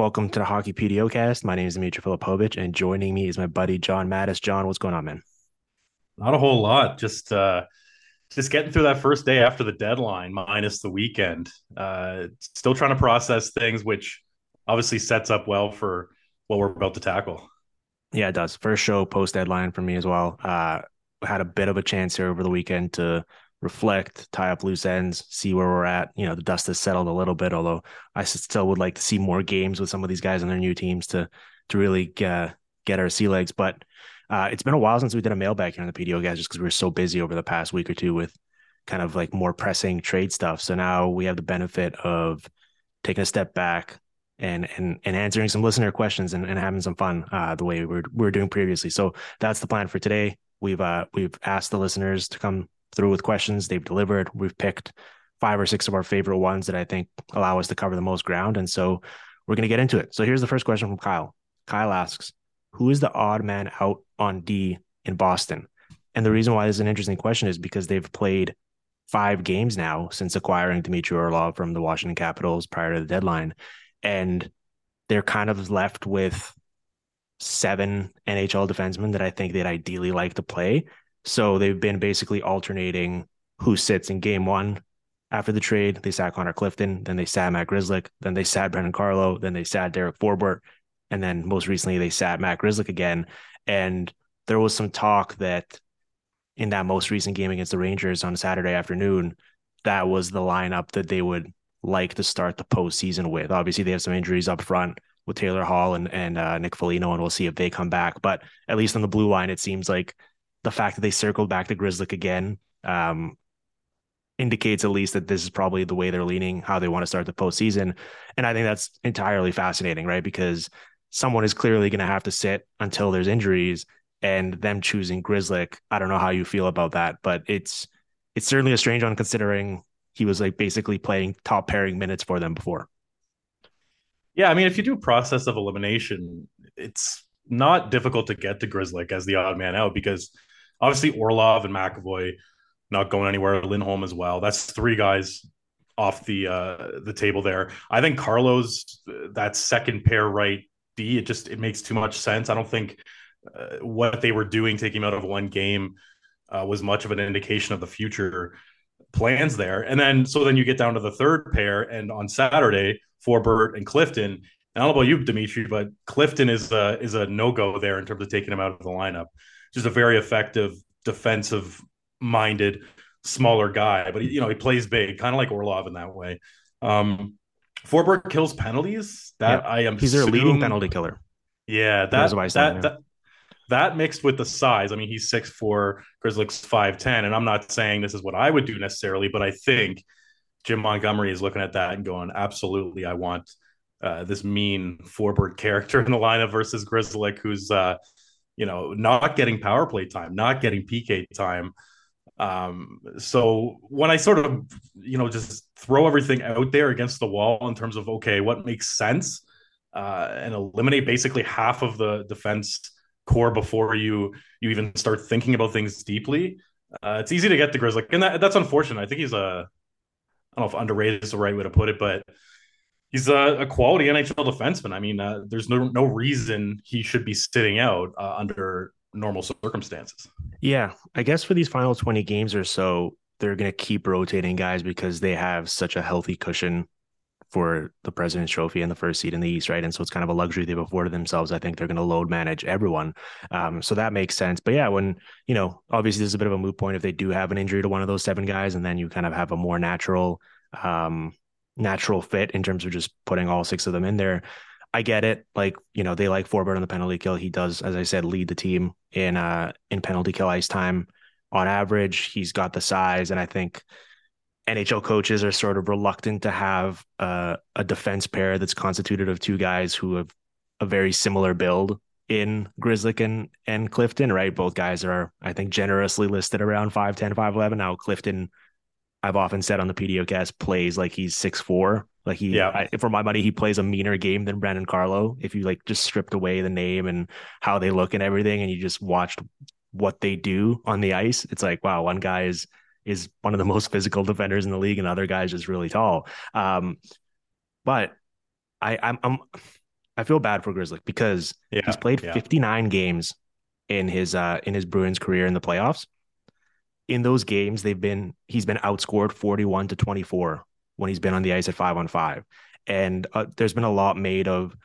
Welcome to the Hockey PDOcast. My name is Dimitri Filipovic, and joining me is my buddy John Matisz. John, what's going on, man? Not a whole lot. Just uh just getting through that first day after the deadline, minus the weekend. Uh still trying to process things, which obviously sets up well for what we're about to tackle. Yeah, it does. First show post deadline for me as well. Uh had a bit of a chance here over the weekend to reflect, tie up loose ends, see where we're at. You know, the dust has settled a little bit, although I still would like to see more games with some of these guys on their new teams to to really uh, get our sea legs. But uh, it's been a while since we did a mailbag here on the PDO guys, just because we were so busy over the past week or two with kind of like more pressing trade stuff. So now we have the benefit of taking a step back and and and answering some listener questions and, and having some fun uh, the way we were, we were doing previously. So that's the plan for today. We've uh we've asked the listeners to come through with questions. They've delivered. We've picked five or six of our favorite ones that I think allow us to cover the most ground. And so we're going to get into it. So here's the first question from Kyle. Kyle asks, "Who is the odd man out on D in Boston?" And the reason why this is an interesting question is because they've played five games now since acquiring Dmitry Orlov from the Washington Capitals prior to the deadline, and they're kind of left with seven NHL defensemen that I think they'd ideally like to play. So they've been basically alternating who sits in game one after the trade. They sat Connor Clifton, then they sat Matt Grzelcyk, then they sat Brandon Carlo, then they sat Derek Forbort, and then most recently they sat Matt Grzelcyk again. And there was some talk that in that most recent game against the Rangers on Saturday afternoon, that was the lineup that they would like to start the postseason with. Obviously, they have some injuries up front with Taylor Hall and and uh, Nick Foligno, and we'll see if they come back. But at least on the blue line, it seems like the fact that they circled back to Grzelcyk again um, indicates at least that this is probably the way they're leaning, how they want to start the postseason. And I think that's entirely fascinating, right? Because someone is clearly going to have to sit until there's injuries, and them choosing Grzelcyk. I don't know how you feel about that, but it's it's certainly a strange one considering he was like basically playing top pairing minutes for them before. Yeah, I mean, if you do a process of elimination, it's not difficult to get to Grzelcyk as the odd man out because obviously Orlov and McAvoy not going anywhere. Lindholm as well. That's three guys off the uh, the table there. I think Carlo's that second pair right D. It just it makes too much sense. I don't think uh, what they were doing taking him out of one game uh, was much of an indication of the future plans there. And then so then you get down to the third pair, and on Saturday, Forbort and Clifton. And I don't know about you, Dimitri, but Clifton is a is a no go there in terms of taking him out of the lineup. Just a very effective defensive minded smaller guy, but he, you know he plays big, kind of like Orlov in that way. Um, Forbort kills penalties. That yeah. I am. He's their leading penalty killer. Yeah, that that, that, that mixed with the size. I mean, he's six four. Grzelcyk's five ten, and I'm not saying this is what I would do necessarily, but I think Jim Montgomery is looking at that and going, absolutely, I want uh, this mean Forbort character in the lineup versus Grzelcyk, who's uh, you know not getting power play time, not getting PK time. Um, so when I sort of, you know, just throw everything out there against the wall in terms of okay, what makes sense, uh, and eliminate basically half of the defense core before you you even start thinking about things deeply. Uh, it's easy to get to Grizzly, and that, that's unfortunate. I think he's a, I don't know if underrated is the right way to put it, but he's a, a quality NHL defenseman. I mean, uh, there's no no reason he should be sitting out uh, under normal circumstances. Yeah, I guess for these final 20 games or so, they're going to keep rotating guys because they have such a healthy cushion for the President's Trophy and the first seed in the East, right? And so it's kind of a luxury they've afforded themselves. I think they're going to load manage everyone. Um, so that makes sense. But yeah, when, you know, obviously there's a bit of a moot point if they do have an injury to one of those seven guys, and then you kind of have a more natural, um, natural fit in terms of just putting all six of them in there. I get it. Like, you know, they like Forbort on the penalty kill. He does, as I said, lead the team in uh in penalty kill ice time on average. He's got the size, and I think NHL coaches are sort of reluctant to have uh, a defense pair that's constituted of two guys who have a very similar build in Grzelcyk and, and Clifton, right? Both guys are, I think, generously listed around 5'10, 5'11. Now, Clifton, I've often said on the PDOcast, plays like he's six four. Like he, yeah. I, for my money, he plays a meaner game than Brandon Carlo. If you like just stripped away the name and how they look and everything, and you just watched what they do on the ice, it's like, wow, one guy is is one of the most physical defenders in the league, and the other guy's just really tall. Um, but I, I'm, I'm I feel bad for Grizzly because yeah, he's played yeah. 59 games in his uh in his Bruins career in the playoffs. In those games, they've been he's been outscored 41 to 24 when he's been on the ice at five on five, and uh, there's been a lot made of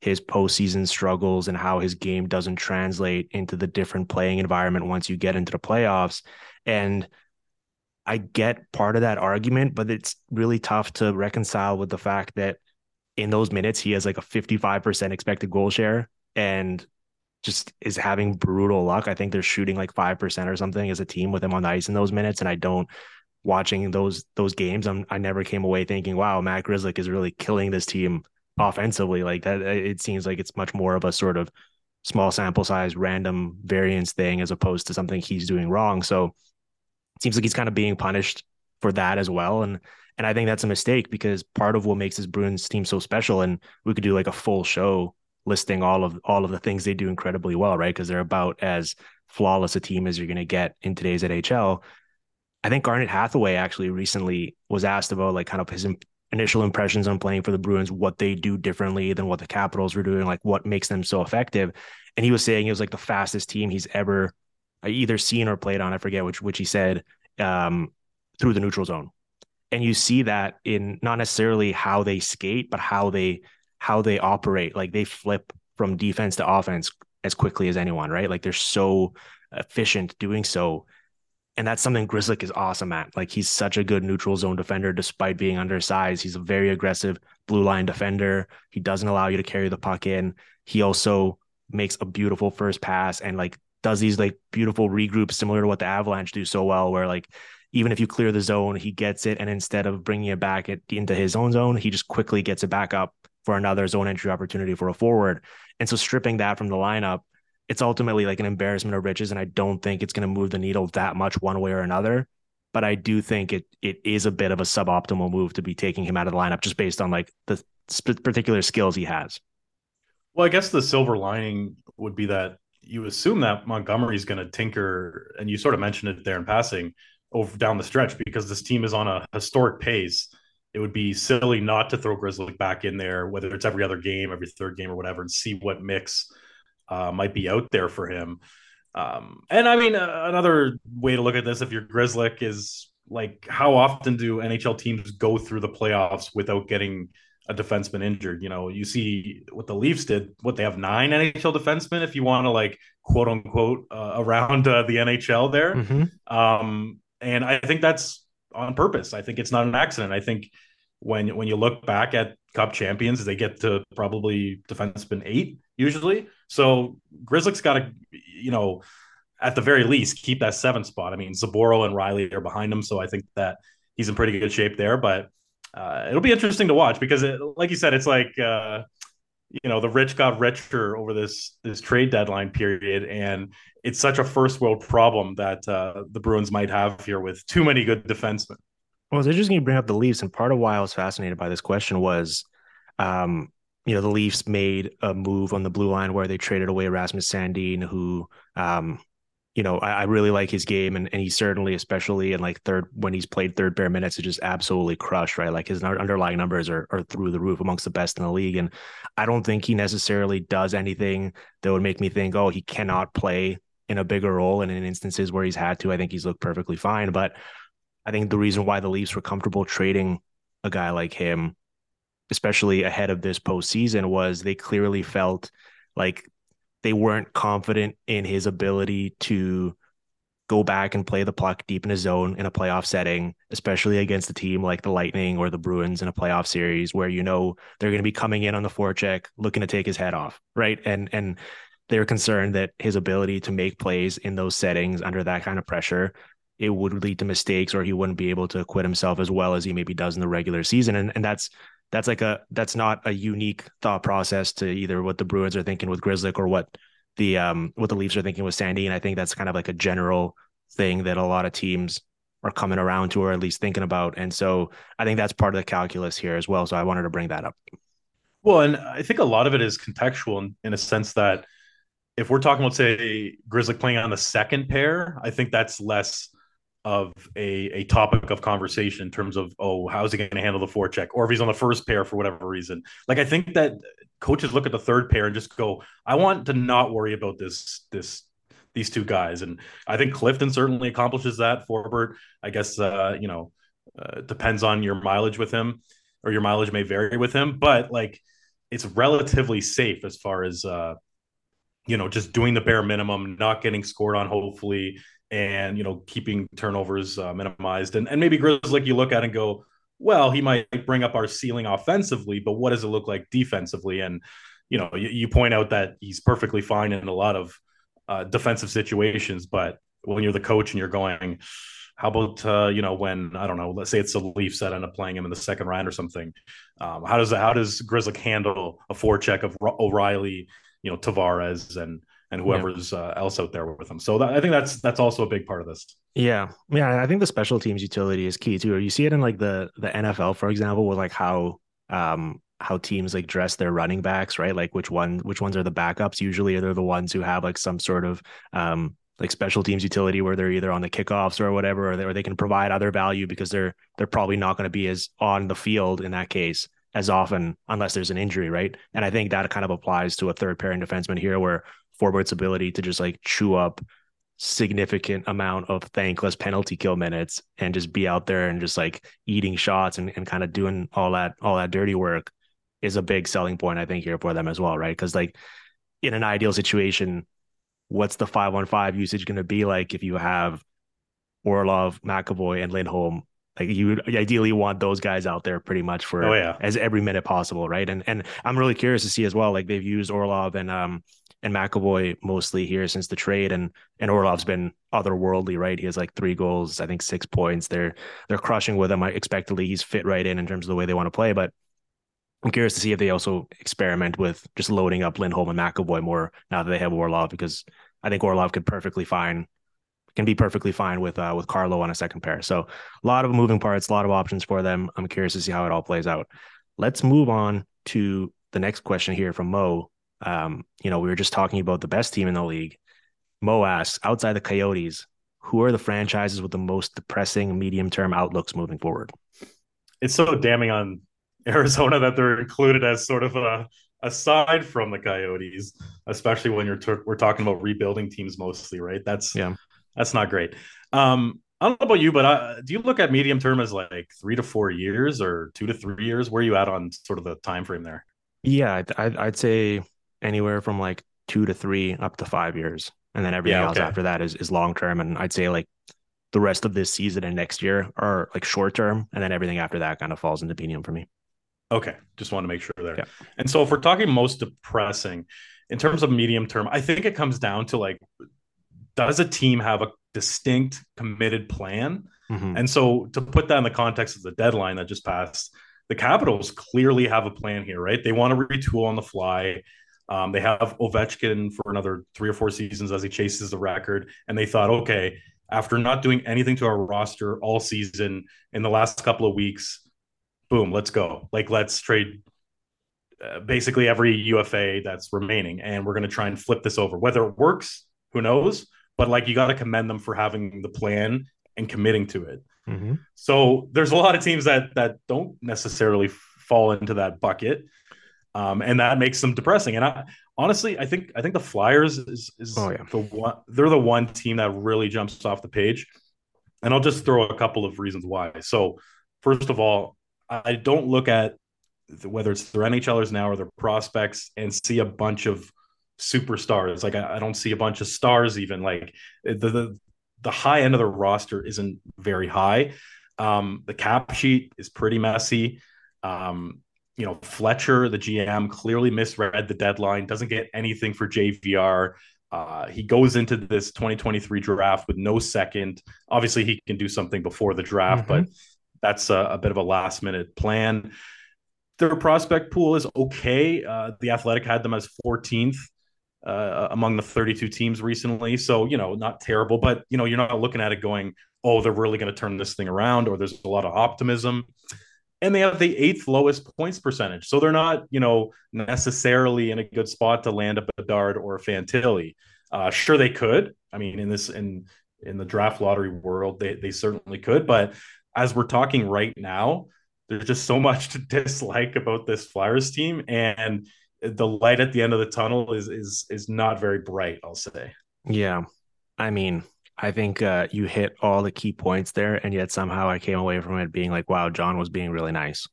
his postseason struggles and how his game doesn't translate into the different playing environment once you get into the playoffs. And I get part of that argument, but it's really tough to reconcile with the fact that in those minutes he has like a 55% expected goal share and just is having brutal luck. I think they're shooting like 5% or something as a team with him on the ice in those minutes and I don't watching those those games I'm, I never came away thinking wow Matt Grzelcyk is really killing this team offensively like that uh, it seems like it's much more of a sort of small sample size random variance thing as opposed to something he's doing wrong so it seems like he's kind of being punished for that as well. And and I think that's a mistake because part of what makes this Bruins team so special, and we could do like a full show listing all of all of the things they do incredibly well, right? Because they're about as flawless a team as you're going to get in today's NHL. I think Garnet Hathaway actually recently was asked about like kind of his initial impressions on playing for the Bruins, what they do differently than what the Capitals were doing, like what makes them so effective. And he was saying it was like the fastest team he's ever either seen or played on. I forget which which he said um, through the neutral zone, and you see that in not necessarily how they skate, but how they how they operate. Like they flip from defense to offense as quickly as anyone, right? Like they're so efficient doing so. And that's something Grzelcyk is awesome at. Like he's such a good neutral zone defender despite being undersized. He's a very aggressive blue line defender. He doesn't allow you to carry the puck in. He also makes a beautiful first pass and like does these like beautiful regroups similar to what the Avalanche do so well, where like even if you clear the zone, he gets it, and instead of bringing it back into his own zone, he just quickly gets it back up for another zone entry opportunity for a forward. And so stripping that from the lineup, it's ultimately like an embarrassment of riches, and I don't think it's going to move the needle that much one way or another. But I do think it it is a bit of a suboptimal move to be taking him out of the lineup just based on like the particular skills he has. Well, I guess the silver lining would be that you assume that Montgomery's going to tinker, and you sort of mentioned it there in passing over down the stretch because this team is on a historic pace. It would be silly not to throw Grizzly back in there, whether it's every other game, every third game, or whatever, and see what mix uh, might be out there for him. Um, and I mean, uh, another way to look at this, if you're Grizzly, is like how often do NHL teams go through the playoffs without getting a defenseman injured. You know, you see what the Leafs did. What they have nine NHL defensemen, if you want to like quote unquote uh, around uh, the NHL there. Mm-hmm. Um, and I think that's on purpose. I think it's not an accident. I think when when you look back at Cup champions, they get to probably defenseman eight usually. So Grzelcyk's got to, you know, at the very least keep that seventh spot. I mean, Zboril and Reilly are behind him, so I think that he's in pretty good shape there. But uh, it'll be interesting to watch because, it, like you said, it's like uh, you know the rich got richer over this this trade deadline period, and it's such a first world problem that uh, the Bruins might have here with too many good defensemen. Well, it's interesting you bring up the Leafs, and part of why I was fascinated by this question was, um, you know, the Leafs made a move on the blue line where they traded away Rasmus Sandin, who um, you know, I, I, really like his game, and, and he certainly, especially in like third when he's played third pair minutes, is just absolutely crushed, right? Like his underlying numbers are, are through the roof amongst the best in the league, and I don't think he necessarily does anything that would make me think, oh, he cannot play in a bigger role. And in instances where he's had to, I think he's looked perfectly fine. But I think the reason why the Leafs were comfortable trading a guy like him, especially ahead of this postseason, was they clearly felt like they weren't confident in his ability to go back and play the puck deep in his zone in a playoff setting, especially against a team like the Lightning or the Bruins in a playoff series where you know they're going to be coming in on the forecheck looking to take his head off, right? And and they're concerned that his ability to make plays in those settings under that kind of pressure it would lead to mistakes or he wouldn't be able to acquit himself as well as he maybe does in the regular season and and that's that's like a that's not a unique thought process to either what the Bruins are thinking with Grzelcyk or what the um what the Leafs are thinking with Sandin. And I think that's kind of like a general thing that a lot of teams are coming around to or at least thinking about. And so I think that's part of the calculus here as well. So I wanted to bring that up. Well, and I think a lot of it is contextual in, in a sense that if we're talking about say Grizzly playing on the second pair, I think that's less of a, a topic of conversation in terms of oh how's he going to handle the four forecheck? Or if he's on the first pair for whatever reason. Like i think that coaches look at the third pair and just go i want to not worry about this this these two guys. And i think clifton certainly accomplishes that. Forbort i guess uh you know uh, depends on your mileage with him or your mileage may vary with him. But like it's relatively safe as far as uh you know just doing the bare minimum not getting scored on hopefully and you know keeping turnovers uh, minimized and and maybe Grizz like you look at and go well he might bring up our ceiling offensively but what does it look like defensively and you know you, you point out that he's perfectly fine in a lot of uh, defensive situations but when you're the coach and you're going how about uh, you know when I don't know, let's say it's the Leafs that end up playing him in the second round or something. Um, how does how does Grizzly handle a forecheck of O'Reilly, you know, Tavares and and whoever's yeah. uh, else out there with them. So that, I think that's that's also a big part of this. Yeah, yeah, I think the special teams utility is key too. You see it in like the the NFL, for example, with like how um how teams like dress their running backs, right? Like which one which ones are the backups? Usually they're the ones who have like some sort of um like special teams utility where they're either on the kickoffs or whatever, or they, or they can provide other value because they're they're probably not going to be as on the field in that case as often unless there's an injury, right? And I think that kind of applies to a third pairing defenseman here, where Forbort's ability to just like chew up significant amount of thankless penalty kill minutes and just be out there and just like eating shots and, and kind of doing all that all that dirty work is a big selling point I think here for them as well, right? Because like in an ideal situation, what's the five on five usage going to be like if you have Orlov, McAvoy, and Lindholm? Like you would ideally want those guys out there pretty much for oh, yeah. as every minute possible, right? And and I'm really curious to see as well. Like they've used Orlov and um and McAvoy mostly here since the trade, and and Orlov's been otherworldly, right? He has like three goals, I think six points. They're they're crushing with him. I expectedly he's fit right in in terms of the way they want to play, but I'm curious to see if they also experiment with just loading up Lindholm and McAvoy more now that they have Orlov, because I think Orlov could perfectly fine can be perfectly fine with uh, with Carlo on a second pair. So a lot of moving parts, a lot of options for them. I'm curious to see how it all plays out. Let's move on to the next question here from Mo. Um, you know, we were just talking about the best team in the league. Mo asks, outside the Coyotes, who are the franchises with the most depressing medium term outlooks moving forward? It's so damning on Arizona that they're included as sort of a aside from the Coyotes, especially when you're t- we're talking about rebuilding teams mostly, right? That's yeah, that's not great. Um, I don't know about you, but I, do you look at medium term as like three to four years or two to three years? Where are you at on sort of the time frame there? Yeah, I'd, I'd say anywhere from like two to three up to five years. And then everything yeah, okay. else after that is, is long term. And I'd say like the rest of this season and next year are like short term. And then everything after that kind of falls into medium for me. Okay. Just want to make sure there. Yeah. And so if we're talking most depressing in terms of medium term, I think it comes down to like, does a team have a distinct committed plan? Mm-hmm. And so to put that in the context of the deadline that just passed, the Capitals clearly have a plan here, right? They want to retool on the fly. Um, they have Ovechkin for another three or four seasons as he chases the record. And they thought, okay, after not doing anything to our roster all season in the last couple of weeks, boom, let's go. Like, let's trade uh, basically every UFA that's remaining. And we're going to try and flip this over. Whether it works, who knows? But like, you got to commend them for having the plan and committing to it. Mm-hmm. So there's a lot of teams that that don't necessarily fall into that bucket um, and that makes them depressing. And I honestly, I think I think the Flyers is, is oh, yeah. the one. They're the one team that really jumps off the page, and I'll just throw a couple of reasons why. So, first of all, I don't look at whether it's their NHLers now or their prospects and see a bunch of superstars. Like I, I don't see a bunch of stars even. Like the, the the high end of the roster isn't very high. Um, the cap sheet is pretty messy. Um, you know, Fletcher, the GM, clearly misread the deadline, doesn't get anything for JVR. Uh, he goes into this 2023 draft with no second. Obviously, he can do something before the draft, mm-hmm. but that's a, a, bit of a last minute plan. Their prospect pool is okay. Uh, the Athletic had them as 14th uh, among the 32 teams recently. So, you know, not terrible, but, you know, you're not looking at it going, oh, they're really going to turn this thing around or there's a lot of optimism. And they have the eighth lowest points percentage. So they're not, you know, necessarily in a good spot to land a Bedard or a Fantilli. Uh, sure, they could. I mean, in this in in the draft lottery world, they they certainly could. But as we're talking right now, there's just so much to dislike about this Flyers team, and the light at the end of the tunnel is is is not very bright. I'll say. Yeah, I mean, I think uh, you hit all the key points there, and yet somehow I came away from it being like, "Wow, John was being really nice,"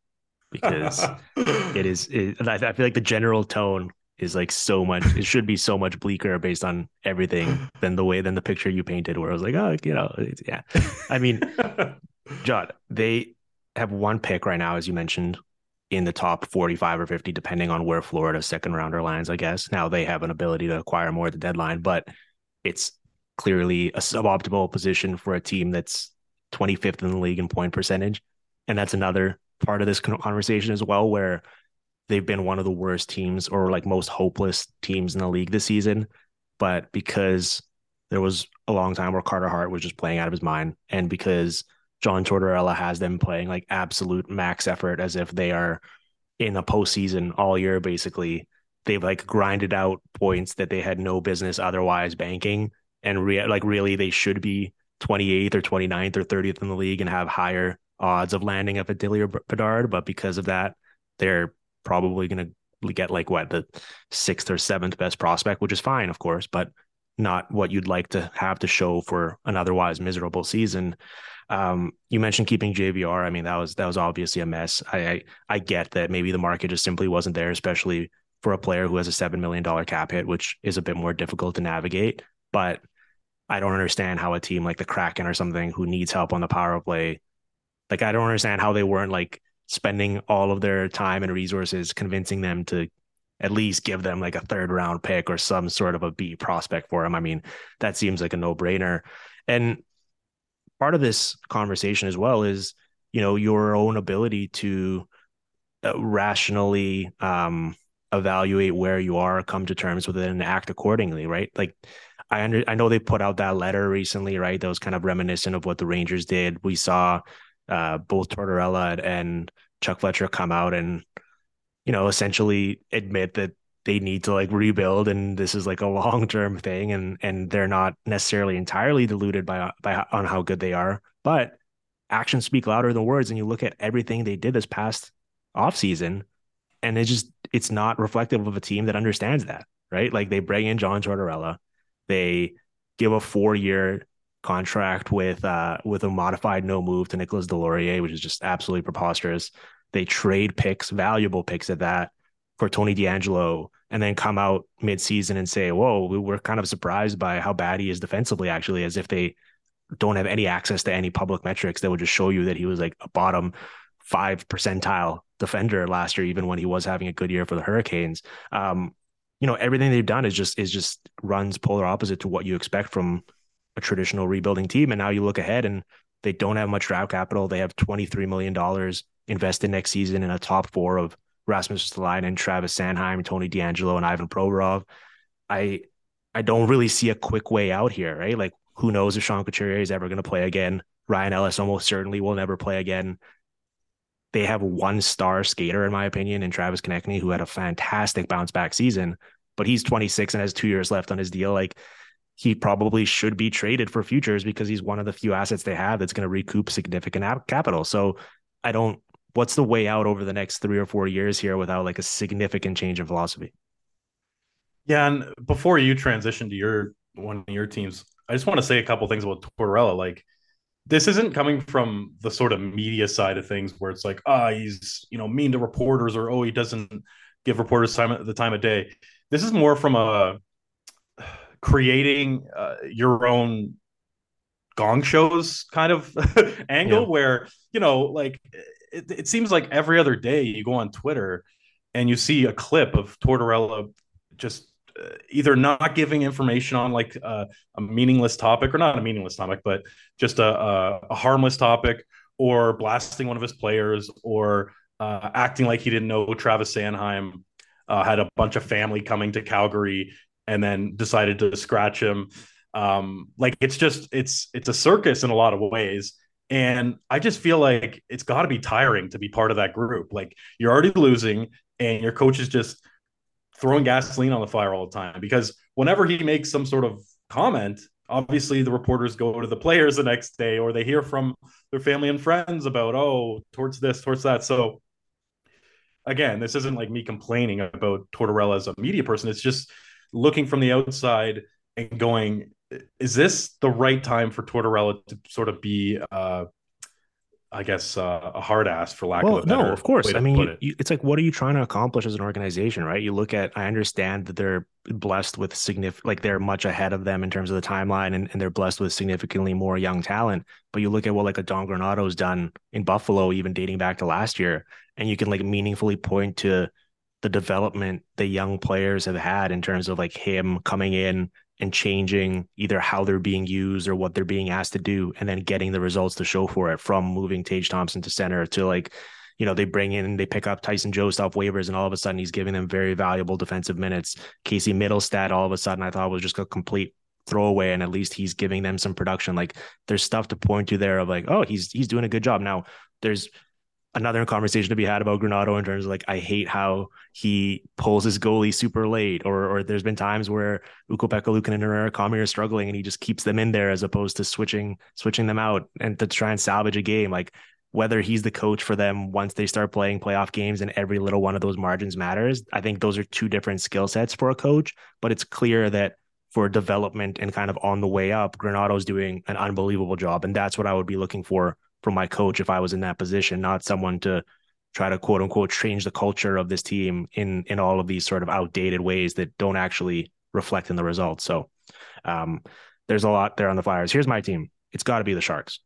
because it is. It, I feel like the general tone is like so much. It should be so much bleaker based on everything than the way than the picture you painted, where I was like, "Oh, you know, yeah." I mean, John, they have one pick right now, as you mentioned, in the top 45 or 50, depending on where Florida second rounder lands, I guess. Now they have an ability to acquire more at the deadline, but it's clearly a suboptimal position for a team that's 25th in the league in point percentage. And that's another part of this conversation as well, where they've been one of the worst teams or like most hopeless teams in the league this season. But because there was a long time where Carter Hart was just playing out of his mind, and because John Tortorella has them playing like absolute max effort as if they are in a postseason all year, basically, they've like grinded out points that they had no business otherwise banking and re- like really they should be 28th or 29th or 30th in the league and have higher odds of landing up a Fantilli or Bedard, but because of that, they're probably going to get like what the sixth or seventh best prospect, which is fine, of course, but not what you'd like to have to show for an otherwise miserable season. Um, you mentioned keeping JVR. I mean, that was that was obviously a mess. I, I I get that maybe the market just simply wasn't there, especially for a player who has a seven million dollar cap hit, which is a bit more difficult to navigate. But I don't understand how a team like the Kraken or something who needs help on the power play, like I don't understand how they weren't like spending all of their time and resources convincing them to at least give them like a third round pick or some sort of a B prospect for him. I mean, that seems like a no brainer. And part of this conversation as well is, you know, your own ability to uh, rationally um, evaluate where you are, come to terms with it, and act accordingly, right? Like I under I know they put out that letter recently, right? That was kind of reminiscent of what the Rangers did. We saw uh, both Tortorella and Chuck Fletcher come out and you know essentially admit that they need to like rebuild and this is like a long term thing and and they're not necessarily entirely deluded by by on how good they are, but actions speak louder than words. And you look at everything they did this past offseason, and it just it's not reflective of a team that understands that, right? Like they bring in John Tortorella they give a four year contract with uh with a modified no move to Nicolas Deslauriers, which is just absolutely preposterous. They trade picks, valuable picks at that, for Tony DeAngelo, and then come out mid-season and say, "Whoa, we were kind of surprised by how bad he is defensively." Actually, as if they don't have any access to any public metrics that would just show you that he was like a bottom five percentile defender last year, even when he was having a good year for the Hurricanes. Um, you know everything they've done is just is just runs polar opposite to what you expect from a traditional rebuilding team and now you look ahead and they don't have much draft capital they have 23 million dollars invested next season in a top four of Rasmus and Travis Sanheim, Tony DeAngelo, and Ivan Provorov. I I don't really see a quick way out here, right? Like who knows if Sean Couturier is ever going to play again? Ryan Ellis almost certainly will never play again they have one star skater, in my opinion, in Travis Konecny, who had a fantastic bounce back season, but he's 26 and has two years left on his deal. Like he probably should be traded for futures because he's one of the few assets they have that's going to recoup significant capital. So I don't, what's the way out over the next three or four years here without like a significant change in philosophy? Yeah. And before you transition to your one of your teams, I just want to say a couple things about Tortorella. Like, this isn't coming from the sort of media side of things where it's like, ah, oh, he's you know mean to reporters or oh he doesn't give reporters time at the time of day. This is more from a creating uh, your own gong shows kind of angle yeah. where you know like it, it seems like every other day you go on Twitter and you see a clip of Tortorella just either not giving information on like uh, a meaningless topic or not a meaningless topic, but just a, a, a harmless topic, or blasting one of his players, or uh, acting like he didn't know Travis Sanheim uh, had a bunch of family coming to Calgary and then decided to scratch him. Um, like it's just it's it's a circus in a lot of ways, And I just feel like it's got to be tiring to be part of that group. Like you're already losing, and your coach is just throwing gasoline on the fire all the time. Because whenever he makes some sort of comment, obviously the reporters go to the players the next day, or they hear from their family and friends about, oh, Torts this, Torts that. So again, this isn't like me complaining about Tortorella as a media person. It's just looking from the outside and going, is this the right time for Tortorella to sort of be, uh, I guess, uh, a hard ass for lack well, of a better word. no, of course. I mean, it. you, it's like, what are you trying to accomplish as an organization, right? You look at, I understand that they're blessed with significant, like they're much ahead of them in terms of the timeline, and, and they're blessed with significantly more young talent. But you look at what like a Don Granato's done in Buffalo, even dating back to last year, and you can like meaningfully point to the development the young players have had in terms of like him coming in and changing either how they're being used or what they're being asked to do, and then getting the results to show for it from moving Tage Thompson to center to like, you know, they bring in, they pick up Tyson Jost off waivers, and all of a sudden he's giving them very valuable defensive minutes. Casey Mittelstadt, all of a sudden, I thought was just a complete throwaway, and at least he's giving them some production. Like there's stuff to point to there of like, oh, he's he's doing a good job. Now there's another conversation to be had about Granato in terms of like I hate how he pulls his goalie super late, or or there's been times where Ukko-Pekka and Eric Comrie are struggling and he just keeps them in there as opposed to switching switching them out and to try and salvage a game. Like whether he's the coach for them once they start playing playoff games and every little one of those margins matters. I think those are two different skill sets for a coach, but it's clear that for development and kind of on the way up, Granato's doing an unbelievable job. And that's what I would be looking for from my coach if I was in that position, not someone to try to quote unquote change the culture of this team in in all of these sort of outdated ways that don't actually reflect in the results. So um, there's a lot there on the Flyers. Here's my team. It's got to be the Sharks.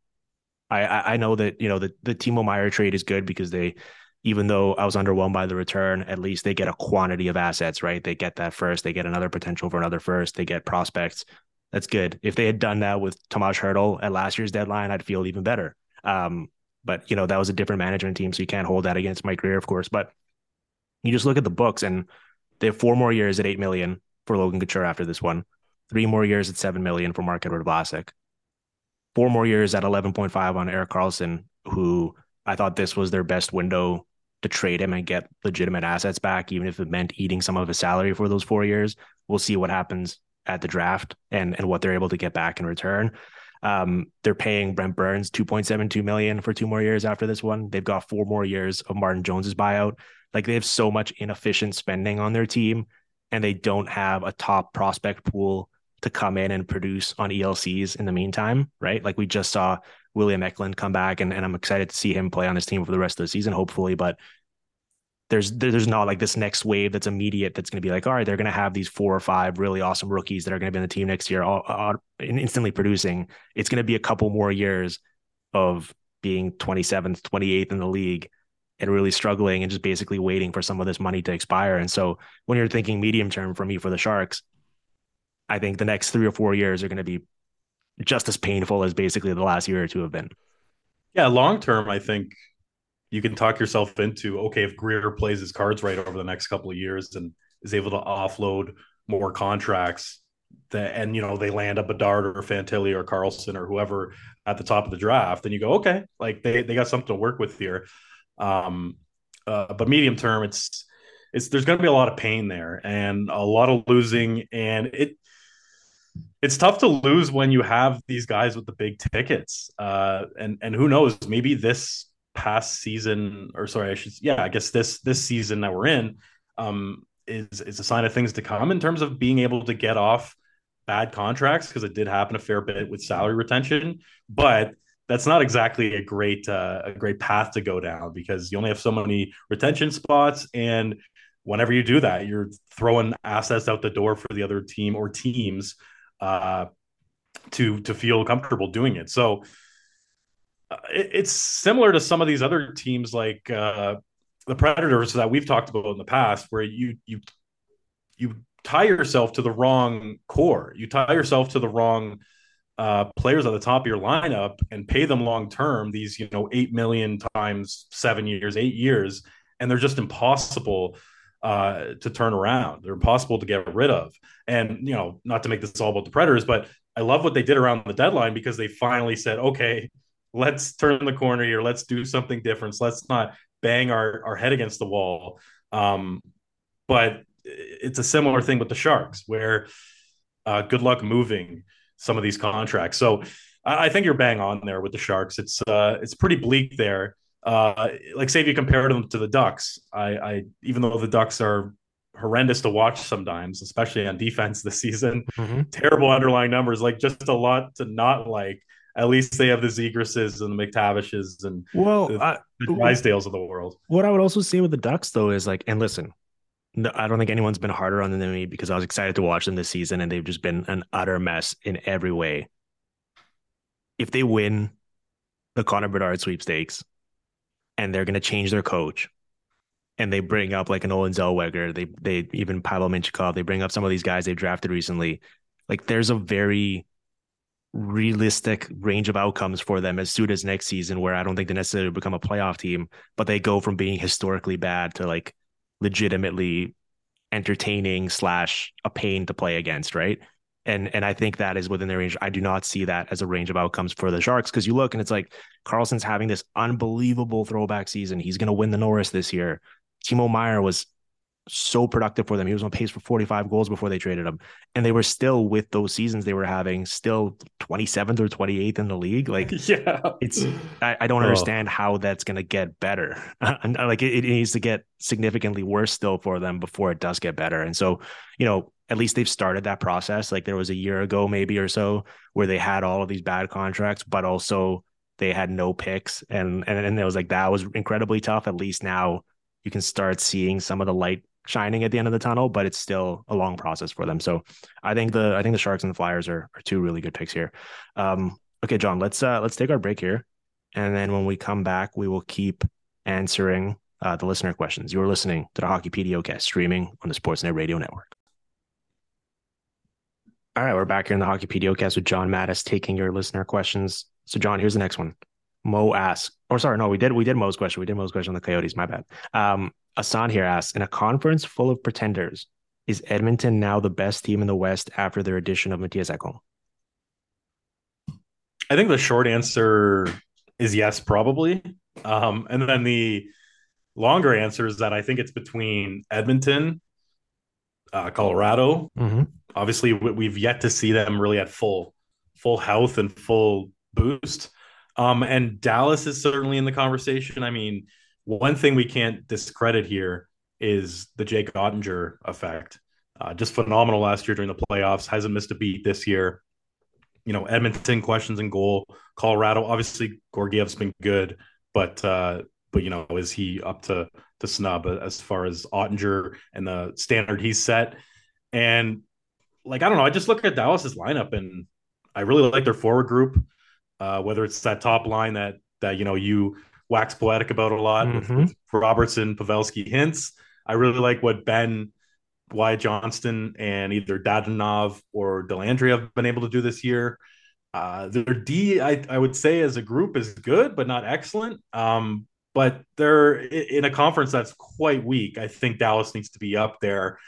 I, I, know that you know the the Timo Meier trade is good because they even though I was underwhelmed by the return, at least they get a quantity of assets, right? They get that first, they get another potential for another first, they get prospects. That's good. If they had done that with Tomas Hertl at last year's deadline, I'd feel even better. Um, but you know that was a different management team, so you can't hold that against Mike Grier, of course. But you just look at the books, and they have four more years at eight million for Logan Couture after this one, three more years at seven million for Marc-Edouard Vlasic, four more years at eleven point five on Erik Karlsson, who I thought this was their best window to trade him and get legitimate assets back, even if it meant eating some of his salary for those four years. We'll see what happens at the draft and and what they're able to get back in return. Um, they're paying Brent Burns 2.72 million for two more years after this one. They've got four more years of Martin Jones's buyout. Like they have so much inefficient spending on their team, and they don't have a top prospect pool to come in and produce on ELCs in the meantime, right? Like we just saw William Eklund come back, and, and I'm excited to see him play on this team for the rest of the season, hopefully. But there's there's not like this next wave that's immediate that's going to be like all right they're going to have these four or five really awesome rookies that are going to be in the team next year all, all instantly producing. It's going to be a couple more years of being 27th 28th in the league and really struggling and just basically waiting for some of this money to expire. And so when you're thinking medium term for me for the sharks i think the next three or four years are going to be just as painful as basically the last year or two have been. Yeah long term i think you can talk yourself into okay if Grier plays his cards right over the next couple of years and is able to offload more contracts that and you know they land a Bedard or Fantilli or Carlsson or whoever at the top of the draft, and you go okay, like they they got something to work with here. Um, uh, but medium term, it's it's there's going to be a lot of pain there and a lot of losing, and it it's tough to lose when you have these guys with the big tickets. Uh, and and who knows, maybe this past season, or sorry, I should, yeah, I guess this this season that we're in, um, is is a sign of things to come in terms of being able to get off bad contracts because it did happen a fair bit with salary retention, but that's not exactly a great uh, a great path to go down because you only have so many retention spots and whenever you do that you're throwing assets out the door for the other team or teams uh, to to feel comfortable doing it. So it's similar to some of these other teams like uh, the Predators that we've talked about in the past, where you you you tie yourself to the wrong core, you tie yourself to the wrong uh, players at the top of your lineup and pay them long term. These you know eight million times seven years, eight years, and they're just impossible. Uh, to turn around, they're impossible to get rid of. And you know, not to make this all about the Predators, but I love what they did around the deadline because they finally said, "Okay, let's turn the corner here. Let's do something different. Let's not bang our, our head against the wall. Um, but it's a similar thing with the Sharks, where uh, good luck moving some of these contracts. So I, I, think you're bang on there with the Sharks. It's uh, it's pretty bleak there. Uh, like say if you compare them to the Ducks, I, I even though the Ducks are horrendous to watch sometimes, especially on defense this season, mm-hmm. terrible underlying numbers, like just a lot to not like at least they have the Zegrases and the McTavishes and well, the, I, the Drysdales of the world. What I would also say with the Ducks though is like, and listen, no, I don't think anyone's been harder on them than me because I was excited to watch them this season and they've just been an utter mess in every way. If they win the Connor Bedard sweepstakes and they're going to change their coach and they bring up like an Olen Zellweger, they they even Pavel Mintyukov, they bring up some of these guys they've drafted recently. Like there's a very realistic range of outcomes for them as soon as next season, where I don't think they necessarily become a playoff team, but they go from being historically bad to like legitimately entertaining slash a pain to play against, right? And and I think that is within their range. I do not see that as a range of outcomes for the Sharks because you look and it's like Karlsson's having this unbelievable throwback season. He's going to win the Norris this year. Timo Meier was so productive for them. He was on pace for 45 goals before they traded him. And they were still with those seasons they were having, still 27th or 28th in the league. Like, yeah, it's, I, I don't oh. understand how that's going to get better. Uh, like, it, it, needs to get significantly worse still for them before it does get better. And so, you know, at least they've started that process. Like, there was a year ago, maybe or so, where they had all of these bad contracts, but also they had no picks. And, and, and it was like, that was incredibly tough. At least now, you can start seeing some of the light shining at the end of the tunnel, but it's still a long process for them. So I think the I think the Sharks and the Flyers are, are two really good picks here. Um, okay, John, let's uh, let's take our break here, and then when we come back, we will keep answering uh, the listener questions. You are listening to the Hockey PDOcast streaming on the Sportsnet Radio Network. All right, we're back here in the Hockey PDOcast with John Matisz taking your listener questions. So, John, here's the next one. Mo asks, or sorry, no, we did we did Mo's question. We did Mo's question on the Coyotes. My bad. Um, Asan here asks, in a conference full of pretenders, is Edmonton now the best team in the West after their addition of Mattias Ekholm? I think the short answer is yes, probably. Um, and then the longer answer is that I think it's between Edmonton, uh, Colorado. Mm-hmm. Obviously, we've yet to see them really at full full health and full boost. Um, and Dallas is certainly in the conversation. I mean, one thing we can't discredit here is the Jake Oettinger effect. Uh, just phenomenal last year during the playoffs. Hasn't missed a beat this year. You know, Edmonton questions in goal. Colorado, obviously, Georgiev's been good, but uh, but you know, is he up to to snub as far as Oettinger and the standard he's set? And like, I don't know. I just look at Dallas's lineup and I really like their forward group uh, whether it's that top line that that you know you wax poetic about a lot mm-hmm. with, with, Robertson, Pavelski, Hintz. I really like what Ben Wyatt Johnston and either Dadonov or Dellandrea have been able to do this year. Uh, their D, I, I would say, as a group is good, but not excellent. Um, but they're in a conference that's quite weak. I think Dallas needs to be up there.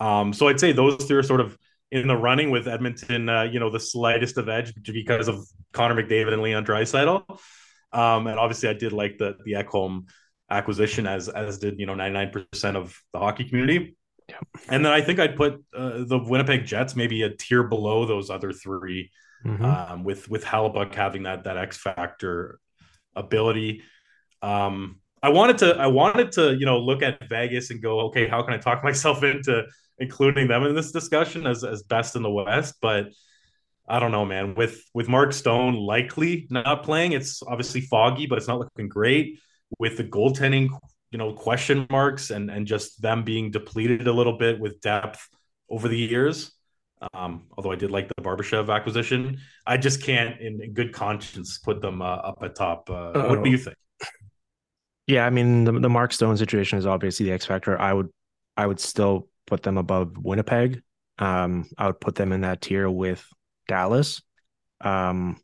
Um, so I'd say those three are sort of in the running with Edmonton, uh, you know, the slightest of edge because of Connor McDavid and Leon Draisaitl. Um, and obviously, I did like the the Ekholm acquisition as as did you know 99% of the hockey community. And then I think I'd put uh, the Winnipeg Jets maybe a tier below those other 3 mm-hmm. um, with with Hellebuyck having that that X factor ability. Um, I wanted to I wanted to you know look at Vegas and go okay how can I talk myself into including them in this discussion as as best in the West, but I don't know, man. With with Mark Stone likely not playing, it's obviously foggy, but it's not looking great. With the goaltending, you know, question marks and and just them being depleted a little bit with depth over the years. Um, although I did like the Barbashev acquisition, I just can't, in, in good conscience, put them uh, up at top. Uh, what do you think? Yeah, I mean the, the Mark Stone situation is obviously the X factor. I would I would still put them above Winnipeg. Um, I would put them in that tier with Dallas. Um,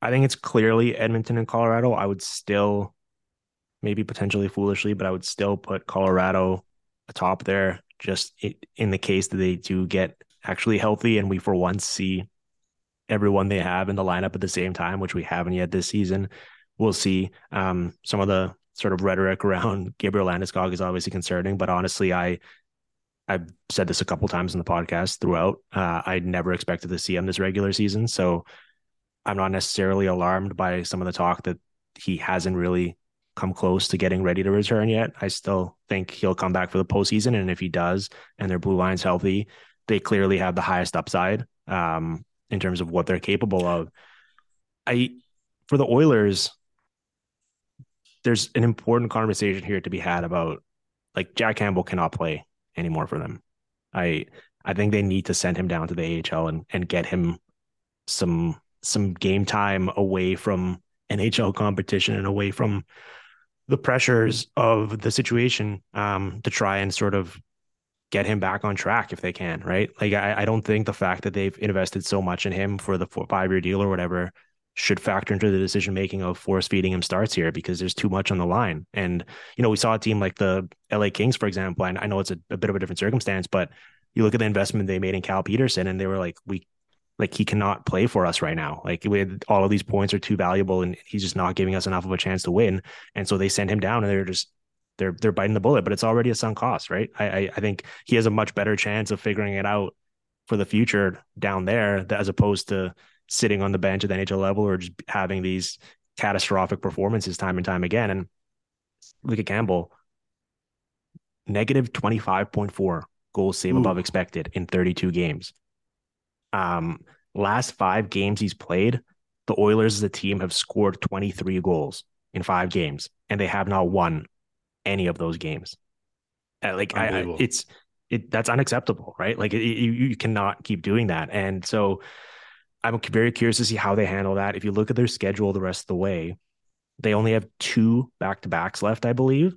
I think it's clearly Edmonton and Colorado. I would still, maybe potentially foolishly, but I would still put Colorado atop there, just in the case that they do get actually healthy and we for once see everyone they have in the lineup at the same time, which we haven't yet this season. We'll see. Um, some of the sort of rhetoric around Gabriel Landeskog is obviously concerning, but honestly, I I've said this a couple times in the podcast throughout. Uh, I never expected to see him this regular season, so I'm not necessarily alarmed by some of the talk that he hasn't really come close to getting ready to return yet. I still think he'll come back for the postseason, and if he does, and their blue line's healthy, they clearly have the highest upside um, in terms of what they're capable of. I for the Oilers, there's an important conversation here to be had about like Jack Campbell cannot play anymore for them. I I think they need to send him down to the AHL and and get him some some game time away from NHL competition and away from the pressures of the situation um, to try and sort of get him back on track if they can, right? Like I, I don't think the fact that they've invested so much in him for the five year deal or whatever should factor into the decision making of force feeding him starts here because there's too much on the line. And you know, we saw a team like the LA Kings, for example, and I know it's a, a bit of a different circumstance, but you look at the investment they made in Cal Petersen, and they were like, we like he cannot play for us right now. Like we had, all of these points are too valuable, and he's just not giving us enough of a chance to win. And so they send him down, and they're just they're they're biting the bullet. But it's already a sunk cost, right? I I, I think he has a much better chance of figuring it out for the future down there, as opposed to sitting on the bench at the NHL level or just having these catastrophic performances time and time again. And look at Campbell, negative 25.4 goals save Ooh. above expected in 32 games. Um, last five games he's played, the Oilers as a team have scored 23 goals in five games, and they have not won any of those games. Uh, like I, I, it's it that's unacceptable, right? Like it, you you cannot keep doing that, and so I'm very curious to see how they handle that. If you look at their schedule the rest of the way, they only have two back to backs left, I believe.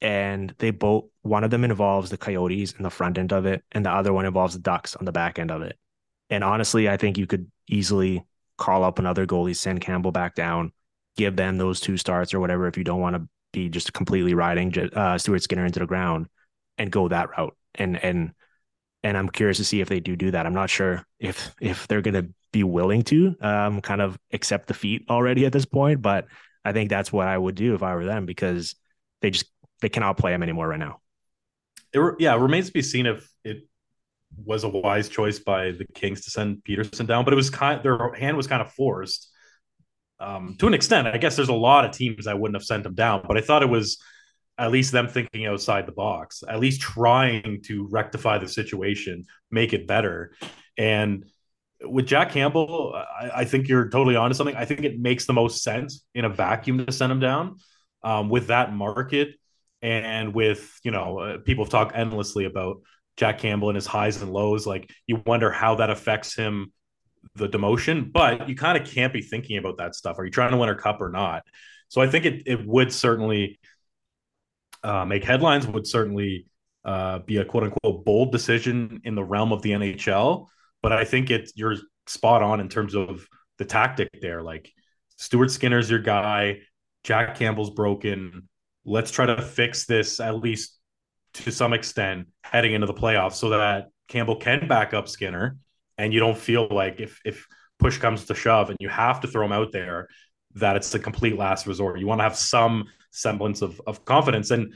And they both, one of them involves the Coyotes in the front end of it, and the other one involves the Ducks on the back end of it. And honestly, I think you could easily call up another goalie, send Campbell back down, give them those two starts or whatever if you don't want to be just completely riding uh, Stuart Skinner into the ground and go that route. And and and I'm curious to see if they do do that. I'm not sure if if they're going to be willing to um, kind of accept defeat already at this point. But I think that's what I would do if I were them because they just they cannot play him anymore right now. It, yeah, it remains to be seen if it was a wise choice by the Kings to send Petersen down, but it was kind their hand was kind of forced um, to an extent. I guess there's a lot of teams I wouldn't have sent him down, but I thought it was at least them thinking outside the box, at least trying to rectify the situation, make it better. And with Jack Campbell, I, I, think you're totally onto something. I think it makes the most sense in a vacuum to send him down um, with that market and with, you know, uh, people talked endlessly about Jack Campbell and his highs and lows. Like you wonder how that affects him, the demotion, but you kind of can't be thinking about that stuff. Are you trying to win a cup or not? So I think it, it would certainly uh, make headlines, would certainly uh, be a quote unquote bold decision in the realm of the NHL but I think it's you're spot on in terms of the tactic there. Like Stuart Skinner's your guy, Jack Campbell's broken. Let's try to fix this at least to some extent heading into the playoffs so that Campbell can back up Skinner and you don't feel like if if push comes to shove and you have to throw him out there that it's the complete last resort. You want to have some semblance of of confidence and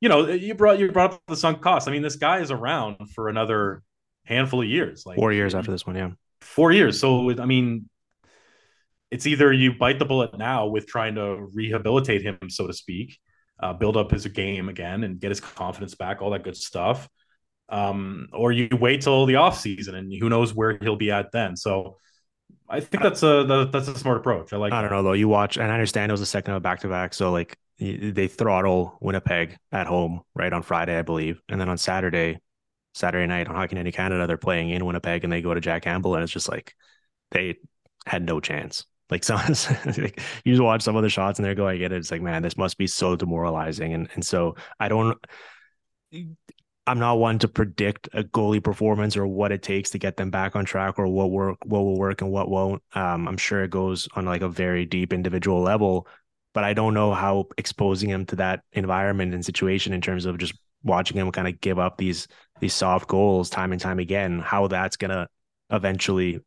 you know you brought you brought up the sunk cost. I mean this guy is around for another handful of years, like four years after this one, yeah, four years. So I mean, it's either you bite the bullet now with trying to rehabilitate him, so to speak, uh, build up his game again and get his confidence back, all that good stuff, um, or you wait till the off season and who knows where he'll be at then. So. I think that's a that's a smart approach. I like. I don't know though. You watch, and I understand it was a second of back to back. So like they throttle Winnipeg at home right on Friday, I believe, and then on Saturday Saturday night on Hockey Night in Canada, they're playing in Winnipeg and they go to Jack Campbell and it's just like they had no chance. Like some, like you just watch some of the shots and they're going at it. It's like, man, this must be so demoralizing. And and so I don't I'm not one to predict a goalie performance or what it takes to get them back on track or what work what will work and what won't. Um, I'm sure it goes on like a very deep individual level, but I don't know how exposing him to that environment and situation in terms of just watching him kind of give up these these soft goals time and time again, how that's gonna eventually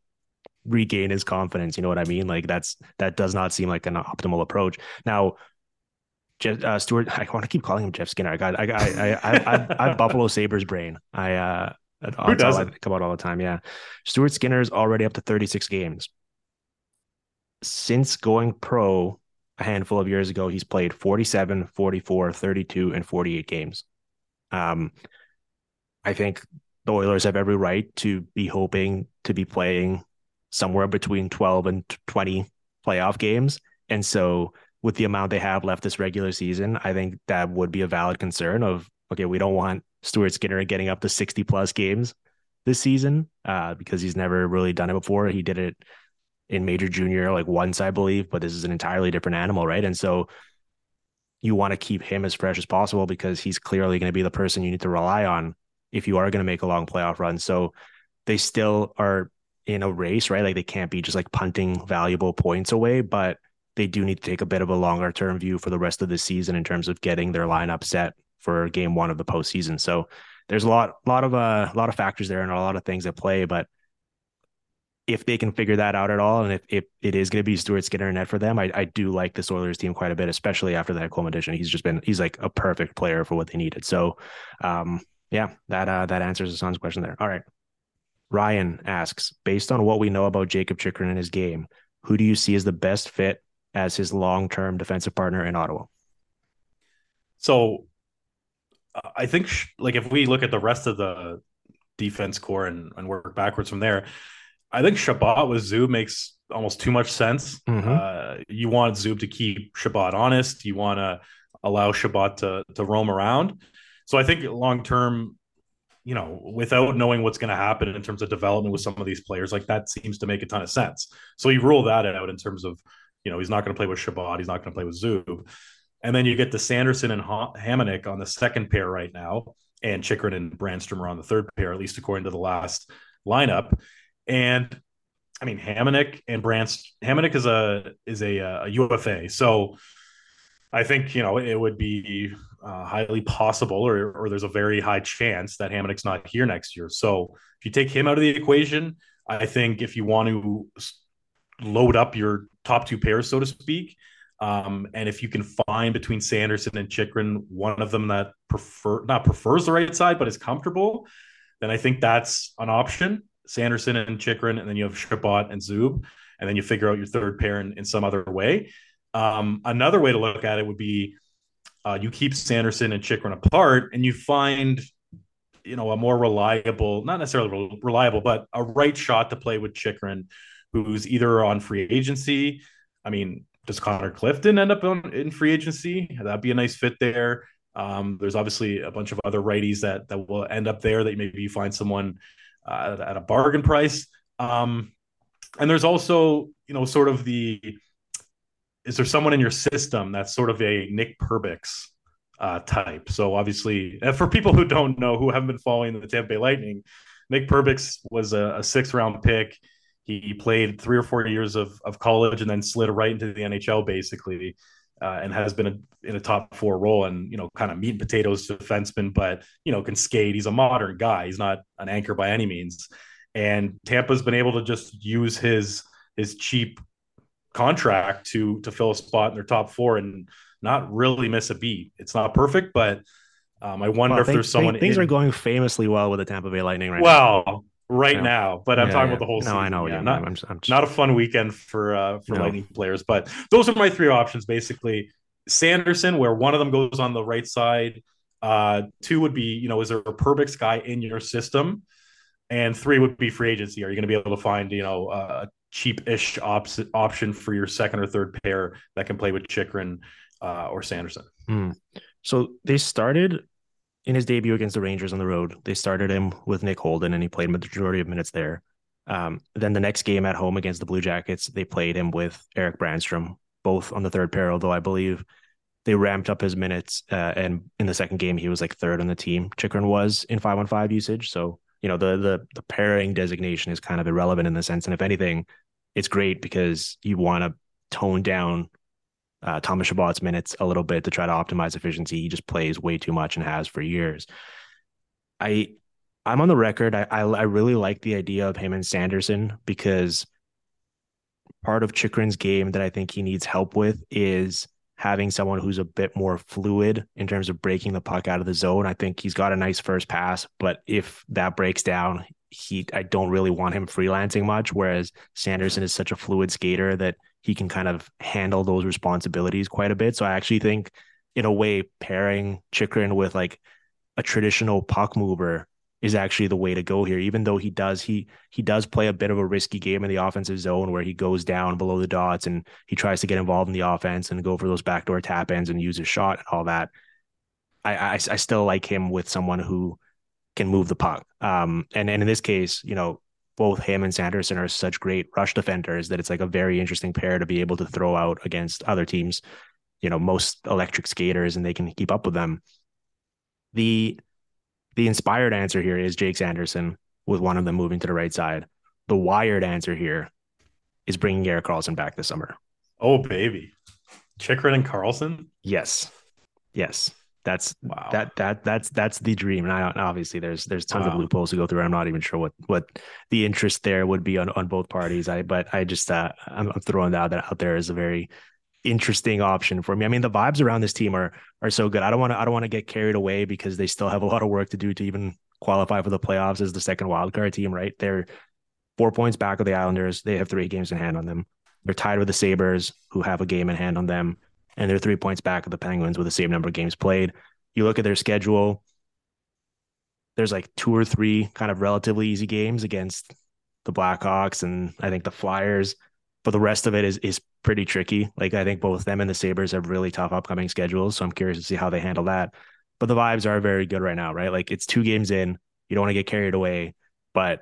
regain his confidence. You know what I mean? Like that's that does not seem like an optimal approach. Now, Jeff, uh, Stuart, I want to keep calling him Jeff Skinner. I got, I, I, I, I, I, I have Buffalo Sabres brain. I, uh, Who doesn't? come out all the time. Yeah. Stuart Skinner is already up to 36 games. Since going pro a handful of years ago, he's played 47, 44, 32, and 48 games. Um, I think the Oilers have every right to be hoping to be playing somewhere between 12 and 20 playoff games. And so with the amount they have left this regular season, I think that would be a valid concern of okay, we don't want Stuart Skinner getting up to 60 plus games this season uh, because he's never really done it before. He did it in major junior like once, I believe, but this is an entirely different animal, right? And so you want to keep him as fresh as possible because he's clearly going to be the person you need to rely on if you are going to make a long playoff run. So they still are in a race, right? Like they can't be just like punting valuable points away, but they do need to take a bit of a longer term view for the rest of the season in terms of getting their lineup set for game one of the postseason. So there's a lot, lot of uh, a lot of factors there and a lot of things at play. But if they can figure that out at all, and if, if it is going to be Stuart Skinner net for them, I, I do like this Oilers team quite a bit, especially after that Ekholm edition. He's just been he's like a perfect player for what they needed. So, um, yeah, that uh, that answers the son's question there. All right. Ryan asks, based on what we know about Jakob Chychrun and his game, who do you see as the best fit as his long-term defensive partner in Ottawa? So I think like if we look at the rest of the defense core and, and work backwards from there, I think Chabot with Zub makes almost too much sense. Mm-hmm. Uh, you want Zub to keep Chabot honest. You want to allow Chabot to to roam around. So I think long term, you know, without knowing what's going to happen in terms of development with some of these players, like that seems to make a ton of sense. So you rule that out in terms of, you know, he's not going to play with Chabot, he's not going to play with Zub. And then you get the Sanderson and ha- Hamonic on the second pair right now, and Chychrun and Brannstrom are on the third pair, at least according to the last lineup. And I mean, Hamonic and Brandst Hamonic is a is a, uh, a UFA, so I think you know it would be uh, highly possible, or or there's a very high chance that Hamonic's not here next year. So if you take him out of the equation, I think if you want to load up your top two pairs, so to speak, um, and if you can find between Sanderson and Chychrun one of them that prefer not prefers the right side but is comfortable, then I think that's an option. Sanderson and Chychrun, and then you have Chabot and Zub, and then you figure out your third pair in, in some other way. Um, another way to look at it would be uh, you keep Sanderson and Chychrun apart, and you find you know a more reliable, not necessarily reliable, but a right shot to play with Chychrun, who's either on free agency. I mean, does Connor Clifton end up on, in free agency? That'd be a nice fit there. Um, there's obviously a bunch of other righties that that will end up there that maybe you find someone uh, at a bargain price. Um, and there's also, you know, sort of the is there someone in your system that's sort of a Nick Perbix uh, type? So obviously, for people who don't know, who haven't been following the Tampa Bay Lightning, Nick Perbix was a, a sixth round pick. He played three or four years of, of college and then slid right into the NHL basically, uh, and has been a, in a top four role and you know kind of meat and potatoes defenseman, but you know can skate. He's a modern guy. He's not an anchor by any means. And Tampa's been able to just use his his cheap contract to to fill a spot in their top four and not really miss a beat. It's not perfect, but um, I wonder well, if there's someone. Things in... are going famously well with the Tampa Bay Lightning right well, now. Well, right now, but I'm yeah, talking yeah. about the whole. No, season. I know. Yeah, not, I'm, I'm just... not a fun weekend for uh, for no. Lightning players, but those are my three options basically. Sanderson, where one of them goes on the right side. Uh, two would be, you know, is there a Perbix guy in your system? And three would be free agency. Are you going to be able to find, you know, a cheap-ish op- option for your second or third pair that can play with Chychrun uh, or Sanderson? Hmm. So they started in his debut against the Rangers on the road. They started him with Nick Holden, and he played the majority of minutes there. Um, then the next game at home against the Blue Jackets, they played him with Erik Brannstrom, both on the third pair, although I believe they ramped up his minutes. Uh, and in the second game, he was like third on the team. Chychrun was in five on five usage. So, you know, the the the pairing designation is kind of irrelevant in the sense. And if anything, it's great because you want to tone down uh, Thomas Chabot's minutes a little bit to try to optimize efficiency. He just plays way too much and has for years. I I'm on the record. I, I, I really like the idea of him and Sanderson because part of Chychrun's game that I think he needs help with is having someone who's a bit more fluid in terms of breaking the puck out of the zone. I think he's got a nice first pass, but if that breaks down, he I don't really want him freelancing much. Whereas Sanderson is such a fluid skater that he can kind of handle those responsibilities quite a bit. So I actually think, in a way, pairing Chychrun with like a traditional puck mover is actually the way to go here. Even though he does he he does play a bit of a risky game in the offensive zone where he goes down below the dots and he tries to get involved in the offense and go for those backdoor tap ins and use his shot and all that. I, I, I still like him with someone who can move the puck. Um, and and in this case, you know, both him and Sanderson are such great rush defenders that it's like a very interesting pair to be able to throw out against other teams. You know, most electric skaters, and they can keep up with them. The the inspired answer here is Jake Sanderson with one of them moving to the right side. The wired answer here is bringing Erik Karlsson back this summer. Oh, baby. Chychrun and Karlsson? Yes. Yes. That's wow. that that that's that's the dream. And I obviously there's there's tons wow. of loopholes to go through. I'm not even sure what what the interest there would be on on both parties. I but I just uh I'm, I'm throwing that out there as a very interesting option for me. I mean, the vibes around this team are are so good. I don't want to I don't want to get carried away because they still have a lot of work to do to even qualify for the playoffs as the second wildcard team, right? They're four points back of the Islanders. They have three games in hand on them. They're tied with the Sabres, who have a game in hand on them, and they're three points back of the Penguins with the same number of games played. You look at their schedule, there's like two or three kind of relatively easy games against the Blackhawks and I think the Flyers but the rest of it is is pretty tricky. Like I think both them and the Sabres have really tough upcoming schedules. So I'm curious to see how they handle that. But the vibes are very good right now, right? Like it's two games in. You don't want to get carried away. But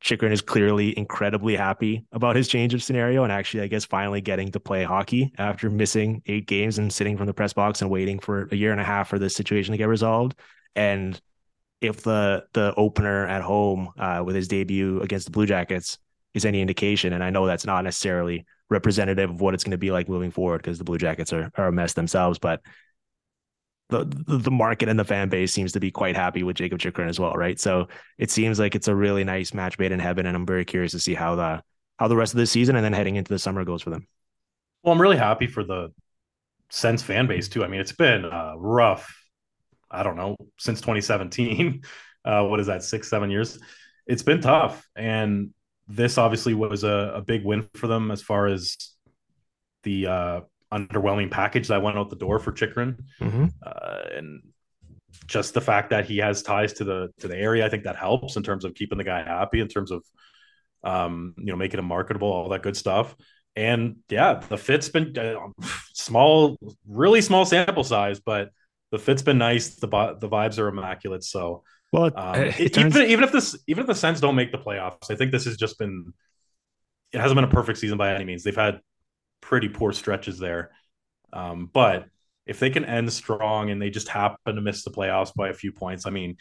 Chychrun is clearly incredibly happy about his change of scenario and actually, I guess, finally getting to play hockey after missing eight games and sitting from the press box and waiting for a year and a half for this situation to get resolved. And if the the opener at home uh, with his debut against the Blue Jackets is any indication. And I know that's not necessarily representative of what it's going to be like moving forward because the Blue Jackets are, are a mess themselves. But the, the market and the fan base seems to be quite happy with Jakob Chychrun as well, right? So it seems like it's a really nice match made in heaven, and I'm very curious to see how the how the rest of the season and then heading into the summer goes for them. Well, I'm really happy for the Sens fan base too. I mean, it's been uh, rough. I don't know since 2017. Uh, what is that? Six, seven years. It's been tough, and this obviously was a, a big win for them as far as the uh, underwhelming package that went out the door for Chychrun, mm-hmm. uh, and just the fact that he has ties to the to the area, I think that helps in terms of keeping the guy happy, in terms of um, you know making him marketable, all that good stuff. And yeah, the fit's been uh, small, really small sample size, but the fit's been nice. The the vibes are immaculate. So well, um, it, it turns... even even if this even if the Sens don't make the playoffs, I think this has just been it hasn't been a perfect season by any means. They've had pretty poor stretches there, um, but if they can end strong and they just happen to miss the playoffs by a few points, I mean,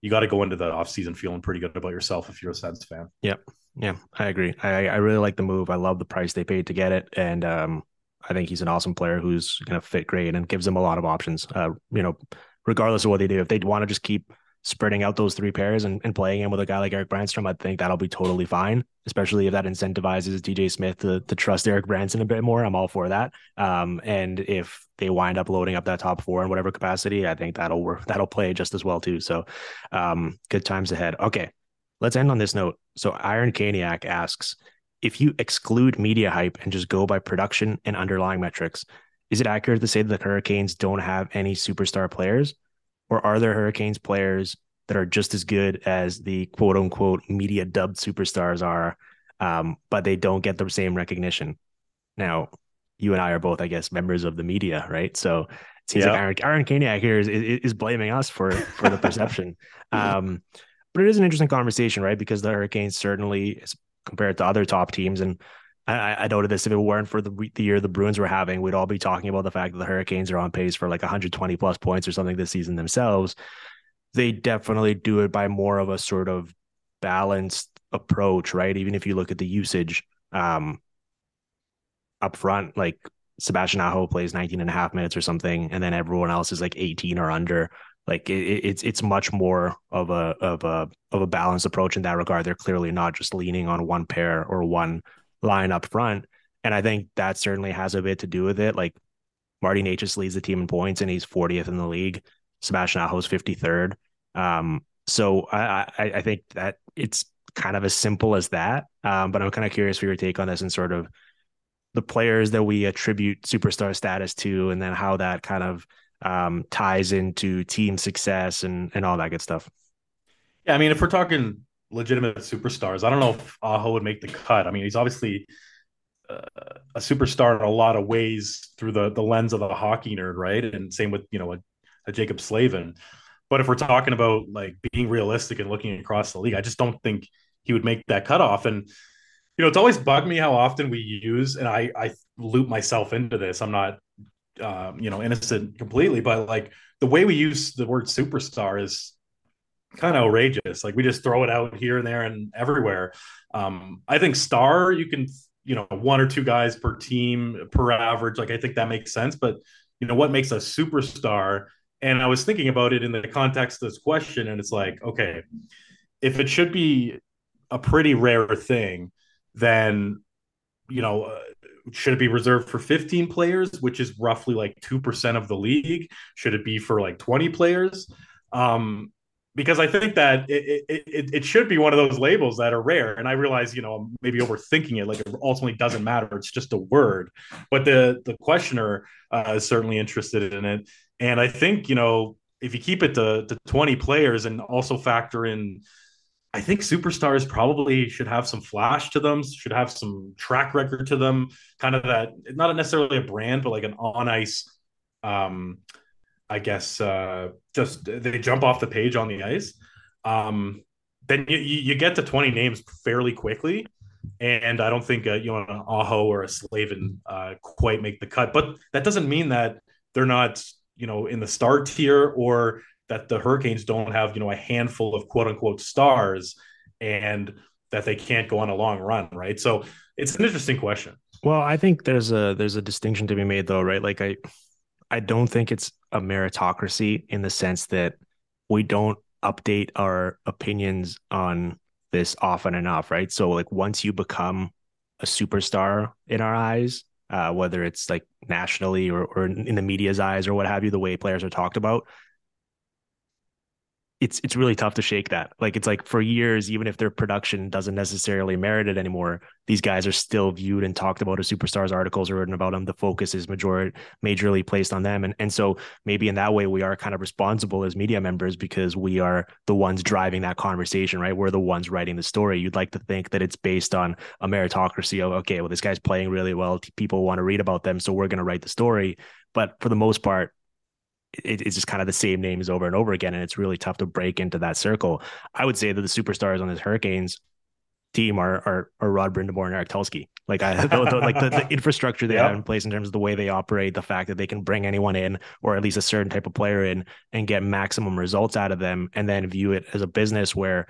you got to go into the offseason feeling pretty good about yourself if you're a Sens fan. Yep. Yeah, I agree. I, I really like the move. I love the price they paid to get it. And um, I think he's an awesome player who's going to fit great and gives them a lot of options. Uh, you know, regardless of what they do, if they want to just keep spreading out those three pairs and, and playing him with a guy like Erik Brannstrom, I think that'll be totally fine, especially if that incentivizes DJ Smith to, to trust Erik Brannstrom a bit more. I'm all for that. Um, and if they wind up loading up that top four in whatever capacity, I think that'll work. That'll play just as well too. So um, good times ahead. Okay. Let's end on this note. So Iron Caniac asks, if you exclude media hype and just go by production and underlying metrics, is it accurate to say that the Hurricanes don't have any superstar players? Or are there Hurricanes players that are just as good as the quote unquote media dubbed superstars are, um, but they don't get the same recognition? Now, you and I are both, I guess, members of the media, right? So it seems like Aaron, Aaron Caniac here is, is, is blaming us for for the perception. um, but it is an interesting conversation, right? Because the Hurricanes certainly, compared to other top teams, and I, I noted this if it weren't for the the year the Bruins were having, we'd all be talking about the fact that the Hurricanes are on pace for like 120 plus points or something this season themselves. They definitely do it by more of a sort of balanced approach, right? Even if you look at the usage um, up front, like Sebastian Aho plays 19 and a half minutes or something, and then everyone else is like 18 or under. Like it, it's it's much more of a of a of a balanced approach in that regard. They're clearly not just leaning on one pair or one line up front. And I think that certainly has a bit to do with it. Like Marty Necas leads the team in points and he's 40th in the league. Sebastian Aho's 53rd. Um, so I, I, I think that it's kind of as simple as that. Um, but I'm kind of curious for your take on this and sort of the players that we attribute superstar status to, and then how that kind of um, ties into team success and and all that good stuff. Yeah, I mean, if we're talking legitimate superstars, I don't know if Aho would make the cut. I mean, he's obviously uh, a superstar in a lot of ways through the the lens of a hockey nerd, right? And same with you know a, a Jaccob Slavin. But if we're talking about like being realistic and looking across the league, I just don't think he would make that cutoff. And you know, it's always bugged me how often we use, and I I loop myself into this. I'm not um, you know innocent completely, but like the way we use the word superstar is kind of outrageous. Like we just throw it out here and there and everywhere. Um, I think star you can you know one or two guys per team per average. Like I think that makes sense, but you know what makes a superstar? And I was thinking about it in the context of this question, and it's like, okay, if it should be a pretty rare thing, then you know, uh, should it be reserved for 15 players, which is roughly like 2% of the league? Should it be for like 20 players? Um, because I think that it, it, it should be one of those labels that are rare. And I realize, you know, I'm maybe overthinking it. Like it ultimately doesn't matter. It's just a word. But the the questioner uh, is certainly interested in it. And I think, you know, if you keep it to, to 20 players and also factor in I think superstars probably should have some flash to them, should have some track record to them, kind of that not necessarily a brand, but like an on ice um I guess uh just they jump off the page on the ice. Um then you, you get to 20 names fairly quickly. And I don't think uh, you know an Aho or a Slavin uh, quite make the cut, but that doesn't mean that they're not you know in the star tier or that the Hurricanes don't have, you know, a handful of quote unquote stars and that they can't go on a long run, right? So it's an interesting question. Well, I think there's a there's a distinction to be made though, right? Like I I don't think it's a meritocracy in the sense that we don't update our opinions on this often enough, right? So like once you become a superstar in our eyes, uh, whether it's like nationally or, or in the media's eyes or what have you, the way players are talked about, it's it's really tough to shake that. Like it's like for years, even if their production doesn't necessarily merit it anymore, these guys are still viewed and talked about as superstars. Articles are written about them. The focus is major majorly placed on them, and and so maybe in that way we are kind of responsible as media members because we are the ones driving that conversation, right? We're the ones writing the story. You'd like to think that it's based on a meritocracy of okay, well this guy's playing really well, people want to read about them, so we're going to write the story. But for the most part, it, it's just kind of the same names over and over again, and it's really tough to break into that circle. I would say that the superstars on this Hurricanes team are are, are Rod Brind'Amour and Eric Tulsky. Like I the, the, like the, the, infrastructure they yep. have in place in terms of the way they operate, the fact that they can bring anyone in or at least a certain type of player in and get maximum results out of them, and then view it as a business where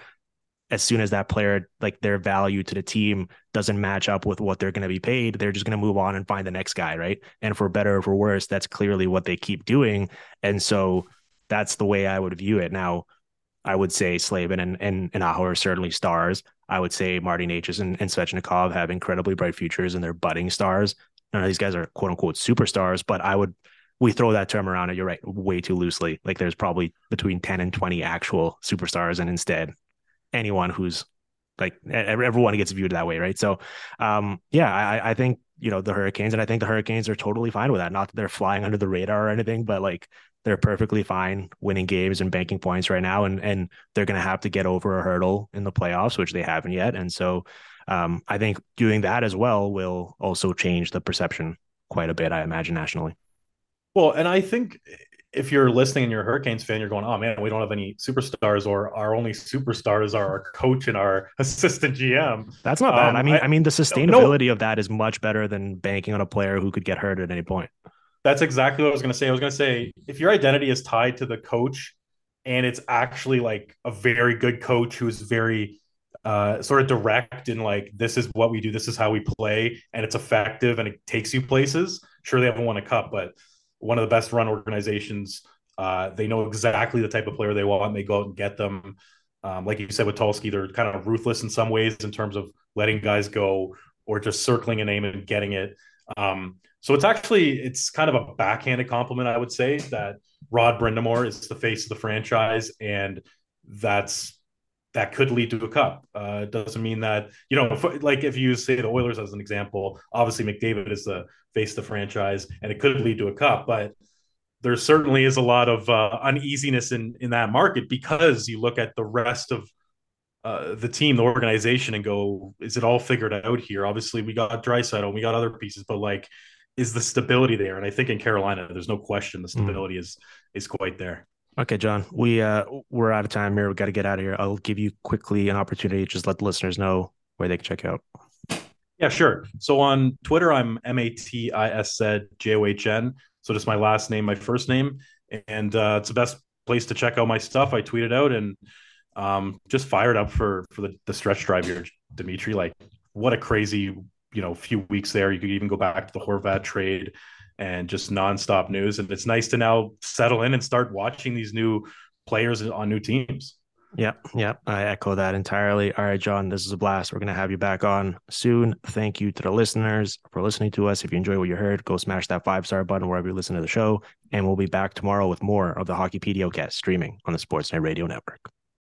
as soon as that player like their value to the team doesn't match up with what they're going to be paid they're just going to move on and find the next guy right? And for better or for worse that's clearly what they keep doing. And so that's the way i would view it. Now i would say slavin and and, and aho are certainly stars. I would say marty Necas and, and svechnikov have incredibly bright futures and they're budding stars. None of these guys are quote unquote superstars but i would we throw that term around and you're right way too loosely. Like there's probably between 10 and 20 actual superstars and instead anyone who's like everyone gets viewed that way, right? So, um, yeah, I, I think you know the Hurricanes, and I think the Hurricanes are totally fine with that. Not that they're flying under the radar or anything, but like they're perfectly fine winning games and banking points right now, and and they're going to have to get over a hurdle in the playoffs, which they haven't yet. And so, um, I think doing that as well will also change the perception quite a bit. I imagine nationally. Well, and I think if you're listening and you're a Hurricanes fan, you're going, oh man, we don't have any superstars, or our only superstars are our coach and our assistant GM. That's not bad. Um, I mean, I, I, mean, the sustainability no, of that is much better than banking on a player who could get hurt at any point. That's exactly what I was going to say. I was going to say if your identity is tied to the coach, and it's actually like a very good coach who's very uh, sort of direct and like this is what we do, this is how we play, and it's effective and it takes you places. Sure, they haven't won a cup, but one of the best run organizations. Uh, they know exactly the type of player they want. And they go out and get them. Um, like you said with Tulsky, they're kind of ruthless in some ways in terms of letting guys go or just circling a name and getting it. Um, so it's actually it's kind of a backhanded compliment, I would say, that Rod Brind'Amour is the face of the franchise, and that's that could lead to a cup. Uh, it doesn't mean that you know, if, like if you say the Oilers as an example, obviously McDavid is the face of the franchise, and it could lead to a cup, but there certainly is a lot of uh, uneasiness in in that market because you look at the rest of uh, the team, the organization, and go, is it all figured out here? Obviously, we got Draisaitl, we got other pieces, but like, is the stability there? And I think in Carolina, there's no question the hmm. stability mm. is is quite there. Okay, John, we uh we're out of time here. We got to get out of here. I'll give you quickly an opportunity to just let the listeners know where they can check out. Yeah, sure. So on Twitter, I'm M A T I S Z J O H N. So just my last name, my first name, and uh, it's the best place to check out my stuff. I tweeted out and um, just fired up for for the, the stretch drive here, Dimitri. Like what a crazy you know few weeks there. You could even go back to the Horvat trade and just nonstop news. And it's nice to now settle in and start watching these new players on new teams. Yep, yep. I echo that entirely. All right, John, this is a blast. We're going to have you back on soon. Thank you to the listeners for listening to us. If you enjoy what you heard, go smash that five star button wherever you listen to the show. And we'll be back tomorrow with more of the Hockey PDOcast streaming on the Sportsnet Radio Network.